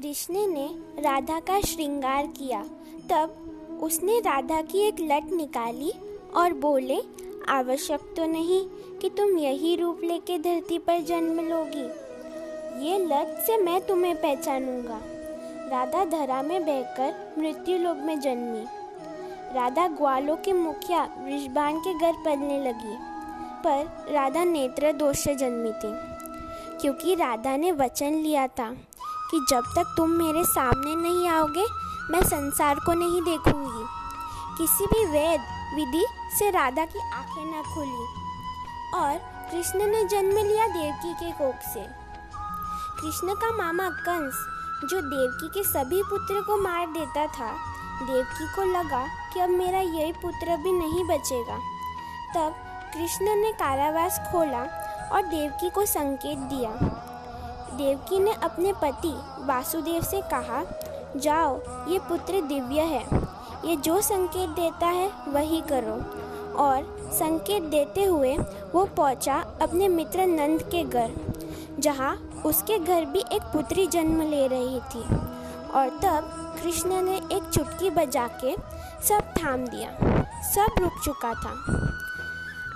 कृष्ण ने राधा का श्रृंगार किया। तब उसने राधा की एक लट निकाली और बोले, आवश्यक तो नहीं कि तुम यही रूप लेके धरती पर जन्म लोगी। ये लट से मैं तुम्हें पहचानूँगा। राधा धरा में बहकर मृत्यु लोक में जन्मी। राधा ग्वालों के मुखिया वृषभान के घर पलने लगी। पर राधा नेत्र दोष से जन्मी थी, क्योंकि राधा ने वचन लिया था। कि जब तक तुम मेरे सामने नहीं आओगे, मैं संसार को नहीं देखूँगी। किसी भी वेद विधि से राधा की आँखें न खुली। और कृष्ण ने जन्म लिया देवकी के कोख से। कृष्ण का मामा कंस, जो देवकी के सभी पुत्र को मार देता था, देवकी को लगा कि अब मेरा यही पुत्र भी नहीं बचेगा। तब कृष्ण ने कारावास खोला और देवकी को संकेत दिया। देवकी ने अपने पति वासुदेव से कहा, जाओ, ये पुत्र दिव्य है। ये जो संकेत देता है, वही करो। और संकेत देते हुए वो पहुँचा अपने मित्र नंद के घर, जहाँ उसके घर भी एक पुत्री जन्म ले रही थी। और तब कृष्ण ने एक चुटकी बजा के सब थाम दिया, सब रुक चुका था।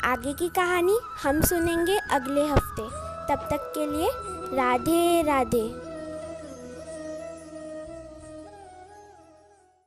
आगे की कहानी हम सुनेंगे अगले हफ़्ते। तब तक के लिए राधे राधे।